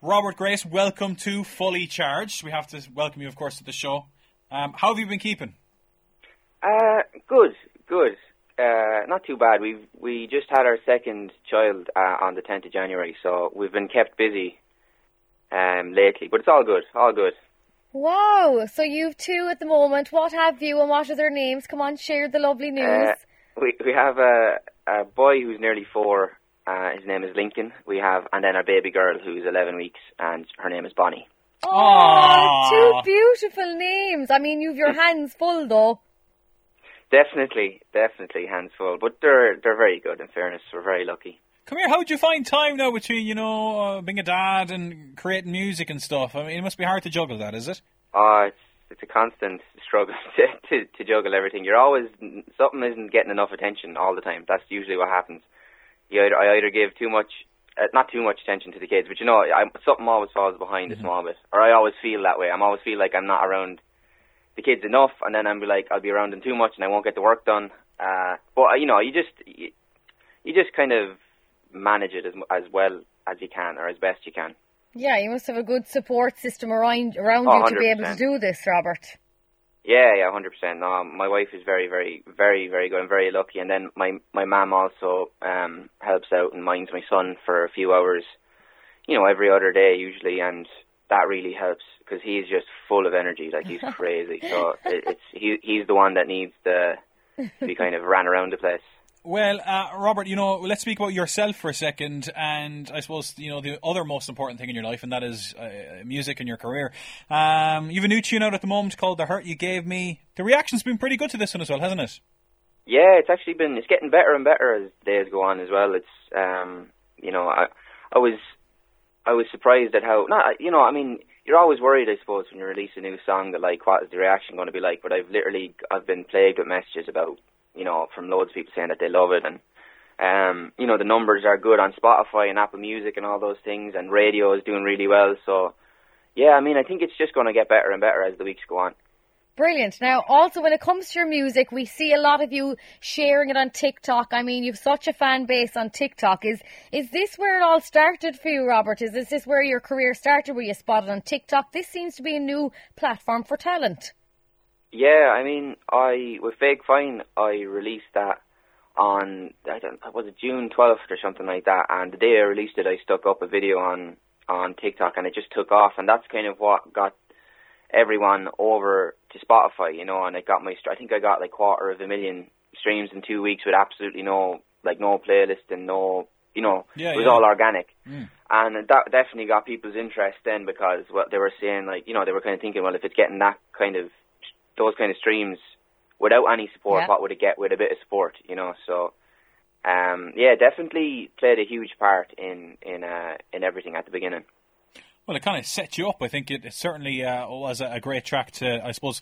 Robert Grace, welcome to Fully Charged. We have to welcome you, of course, to the show. Um, how have you been keeping? Uh, good, good. Uh, not too bad. We we just had our second child uh, on the 10th of January, so we've been kept busy um, lately. But it's all good, all good. Wow! So you've two at the moment. What have you, and what are their names? Come on, share the lovely news. Uh, we we have a a boy who's nearly four. Uh, his name is Lincoln. We have, and then our baby girl who's 11 weeks, and her name is Bonnie. oh, Aw. two beautiful names. I mean, you've your hands full though. Definitely, definitely hands full. But they're they're very good. In fairness, we're very lucky. Come here, how would you find time now between, you know, uh, being a dad and creating music and stuff? I mean, it must be hard to juggle that, is it? Oh, it's it's a constant struggle to, to to juggle everything. You're always something isn't getting enough attention all the time. That's usually what happens. You either, I either give too much, uh, not too much attention to the kids, but you know, I, something always falls behind a small bit, or I always feel that way. I'm always feel like I'm not around the kids enough, and then I'm be like I'll be around them too much, and I won't get the work done. Uh, but uh, you know, you just you, you just kind of manage it as as well as you can, or as best you can. Yeah, you must have a good support system around around Oh, you to be able to do this, Robert. Yeah, yeah, hundred percent. No, my wife is very, very, very, very good. I'm very lucky. And then my my mum also um helps out and minds my son for a few hours, you know, every other day usually, and that really helps because he's just full of energy, like he's crazy. so it, it's he he's the one that needs to be kind of ran around the place. Well, uh, Robert, you know, let's speak about yourself for a second, and I suppose you know the other most important thing in your life, and that is uh, music and your career. Um, you've a new tune out at the moment called "The Hurt You Gave Me." The reaction's been pretty good to this one as well, hasn't it? Yeah, it's actually been it's getting better and better as days go on as well. It's um you know I I was I was surprised at how not you know I mean you're always worried I suppose when you release a new song that like what is the reaction going to be like. But I've literally I've been plagued with messages about you know from loads of people saying that they love it and um you know the numbers are good on Spotify and Apple Music and all those things and radio is doing really well. So yeah, I mean I think it's just going to get better and better as the weeks go on. Brilliant. Now, also when it comes to your music, we see a lot of you sharing it on TikTok. I mean, you've such a fan base on TikTok. Is is this where it all started for you, Robert? Is this, this where your career started? Were you spotted on TikTok? This seems to be a new platform for talent. Yeah, I mean, I with Fake Fine, I released that on I don't was it June twelfth or something like that, and the day I released it, I stuck up a video on on TikTok, and it just took off, and that's kind of what got everyone over to Spotify, you know, and it got my I think I got like quarter of a million streams in two weeks with absolutely no like no playlist and no you know Yeah, it was yeah. all organic Mm. and that definitely got people's interest then because what they were saying like you know they were kind of thinking well if it's getting that kind of those kind of streams without any support Yeah. what would it get with a bit of support you know so um yeah definitely played a huge part in in uh in everything at the beginning Well, it kind of set you up. I think it, it certainly uh, was a, a great track to, I suppose,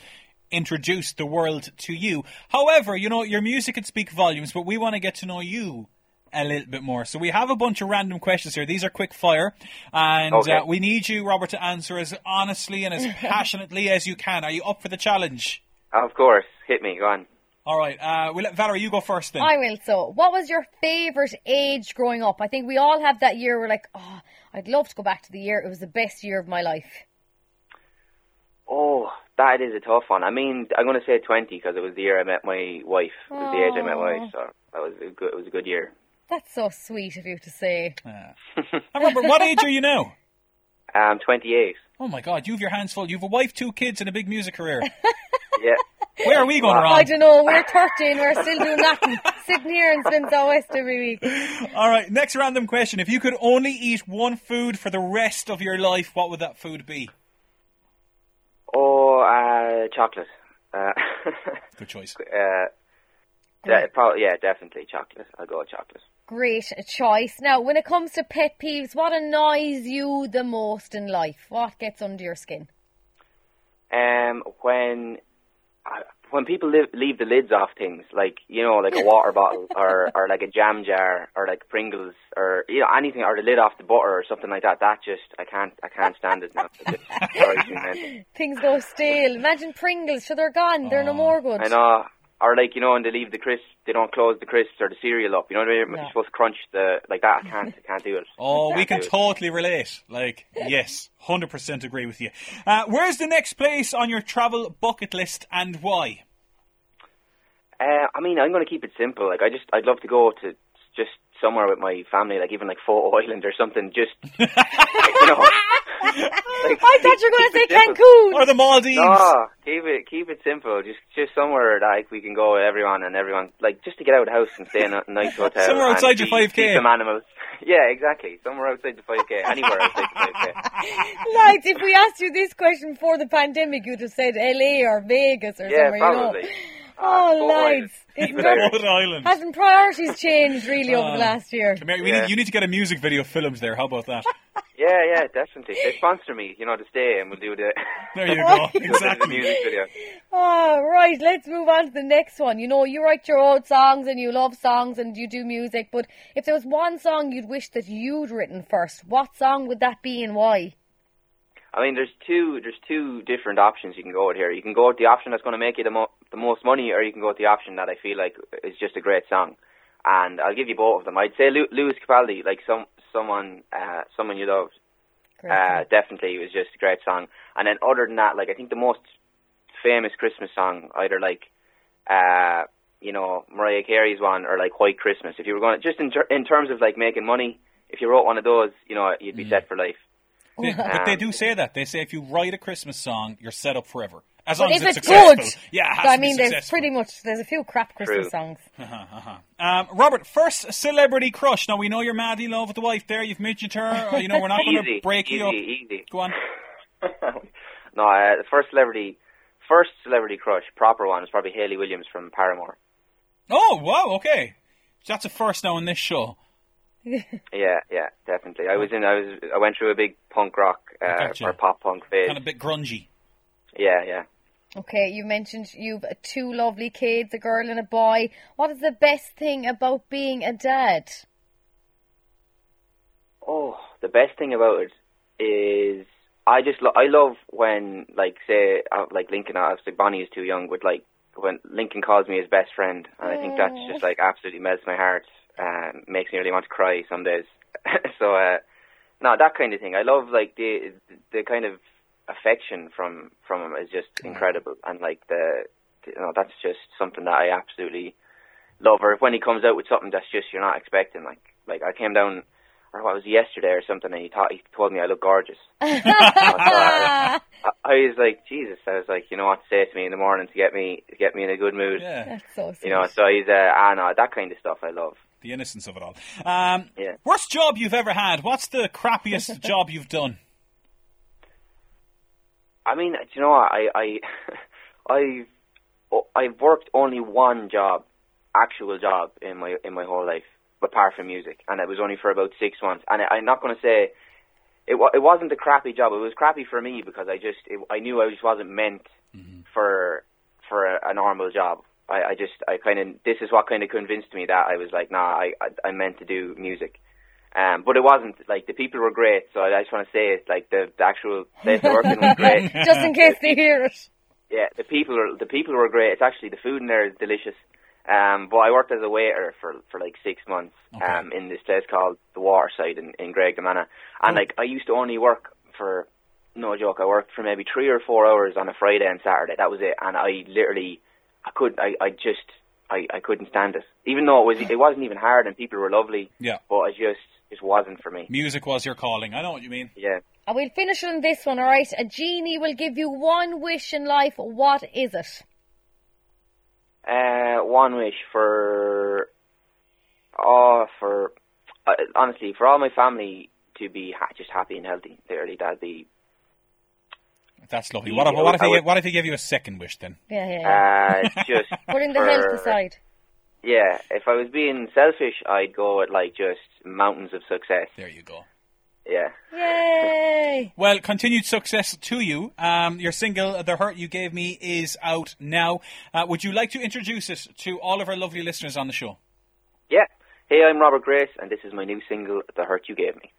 introduce the world to you. However, you know, your music can speak volumes, but we want to get to know you a little bit more. So we have a bunch of random questions here. These are quick fire, and Okay. uh, we need you, Robert, to answer as honestly and as passionately as you can. Are you up for the challenge? of course hit me go on All right. Uh, we'll let Valerie, you go first then. I will. So, what was your favourite age growing up? I think we all have that year. We're like, oh, I'd love to go back to the year. It was the best year of my life. oh that is a tough one i mean i'm going to say 20 because it was the year i met my wife it was the age i met my wife so that was a good it was a good year That's so sweet of you to say. Uh, and Robert, what age are you now? um 28 Oh my God, you have your hands full. You have a wife, two kids, and a big music career. yeah Where are we going wrong? I don't know. We're 13. We're still doing nothing. Sitting here in Slinsall West every week. All right, next random question. If you could only eat one food for the rest of your life, what would that food be? Oh, uh, chocolate. Uh, Good choice. uh, de- probably, yeah, definitely chocolate. I'll go with chocolate. Great choice. Now, when it comes to pet peeves, what annoys you the most in life? What gets under your skin? Um, when when people leave, leave the lids off things, like you know, like a water bottle or or like a jam jar or like Pringles or you know anything, or the lid off the butter or something like that. That just I can't I can't stand it now. Just. Things go stale. Imagine Pringles, so they're gone. They're no Oh, more good. I know. Or like you know, when they leave the crisps, they don't close the crisps or the cereal up. You know what I mean? No. You're supposed to crunch the like that. I can't, I can't do it. Oh, we Can't it. totally relate. Like, yes, 100% agree with you. Uh, where's the next place on your travel bucket list and why? Uh, I mean, I'm going to keep it simple. Like, I just, I'd love to go to just somewhere with my family, like even like Fota Island or something. Just, you know. Like, I thought you were going to say keep it simple. Cancun. Or the Maldives? No, keep it keep it simple. Just just somewhere like we can go with everyone and everyone like just to get out of the house and stay in a nice hotel. Somewhere outside your 5K. see some animals. Yeah, exactly. Somewhere outside the five K. Anywhere outside the five K. Like if we asked you this question before the pandemic, you'd have said LA or Vegas or Yeah, somewhere, probably. you know. Oh, Fota Island. lads. Keep It's it very- Rhode Island. Hasn't priorities changed really over the Oh. last year? Come here, we Yeah. need, you need to get a music video filmed there. How about that? Yeah, yeah, definitely. They sponsor me, you know, to stay and we'll do the, There you go. the exactly. music video. Oh, right. Let's move on to the next one. You know, you write your own songs and you love songs and you do music, but if there was one song you'd wish that you'd written first, what song would that be and why? I mean, there's two there's two different options you can go with here. You can go with the option that's going to make you the, mo- the most money, or you can go with the option that I feel like is just a great song. And I'll give you both of them. I'd say Lu- Lewis Capaldi, like some someone uh, someone you loved, uh, definitely was just a great song. And then other than that, like I think the most famous Christmas song, either like uh, you know Mariah Carey's one or like White Christmas. If you were going just in ter- in terms of like making money, if you wrote one of those, you know you'd be set for life. They- but they do say that. They say if you write a Christmas song, you're set up forever. As But long if as it's it's good, Yeah, it has So, I to be mean, there's pretty much there's a few crap Christmas True. songs. Um, Robert, first celebrity crush. Now we know you're madly in love with the wife there. You've mentioned her. Or, you know we're not going to break easy, you up. easy. Go on. no, uh, the first celebrity, first celebrity crush, proper one, is probably Hayley Williams from Paramore. Oh wow, okay. That's a first now in this show. Yeah, yeah, definitely. I was in, I was, I went through a big punk rock uh, Gotcha. or pop punk phase. Kind of a bit grungy. Yeah, yeah. Okay, you mentioned you've two lovely kids, a girl and a boy. What is the best thing about being a dad? Oh, the best thing about it is I just lo- I love when like say uh, like Lincoln, obviously Bonnie is too young, but like when Lincoln calls me his best friend, and I think that's just like absolutely melts my heart. Um, makes me really want to cry some days. so uh, no, that kind of thing. I love like the the kind of affection from from him is just incredible, and like the you know that's just something that I absolutely love. Or when he comes out with something that's just you're not expecting, like like I came down or what was it, yesterday or something, and he thought he told me I look gorgeous. I, I was like, Jesus. I was like, you know what to say to me in the morning to get me to get me in a good mood. Yeah, That's so sweet. You know, so he's uh, ah no, that kind of stuff I love. the innocence of it all. Um, Yeah. Worst job you've ever had? What's the crappiest job you've done? I mean, do you know what? I I I've oh, I've worked only one job, actual job in my in my whole life, apart from music, and it was only for about six months. And I, I'm not going to say it wa- it wasn't a crappy job. It was crappy for me because I just it, I knew I just wasn't meant for for a, a normal job. I, I just I kind of this is what kind of convinced me that I was like, nah, I I, I meant to do music. Um, but it wasn't like the people were great, so I just want to say it like the, the actual place I worked in was great. Just in case they hear it. Yeah, the people are the people were great. It's actually the food in there is delicious. Um, but I worked as a waiter for for like six months um, in this place called the Waterside in in Greg and like I used to only work for no joke. I worked for maybe three or four hours on a Friday and Saturday. That was it, and I literally I could I I just I I couldn't stand it. Even though it was it wasn't even hard and people were lovely. Yeah. but it just it wasn't for me. Music was your calling. I know what you mean. Yeah. And we'll finish on this one, alright? A genie will give you one wish in life. What is it? Uh, one wish for, oh, for uh, honestly, for all my family to be ha- just happy and healthy. Literally, that'd be. That's lovely. What if, what if he would- what if he gave you a second wish then? Yeah, yeah, yeah. Uh, just Putting the health aside. Yeah, if I was being selfish, I'd go with like just mountains of success. There you go. Yeah. Yay! Well, continued success to you. Um, your single, "The Hurt You Gave Me," is out now. Uh, would you like to introduce it to all of our lovely listeners on the show? Yeah. Hey, I'm Robert Grace, and this is my new single, "The Hurt You Gave Me."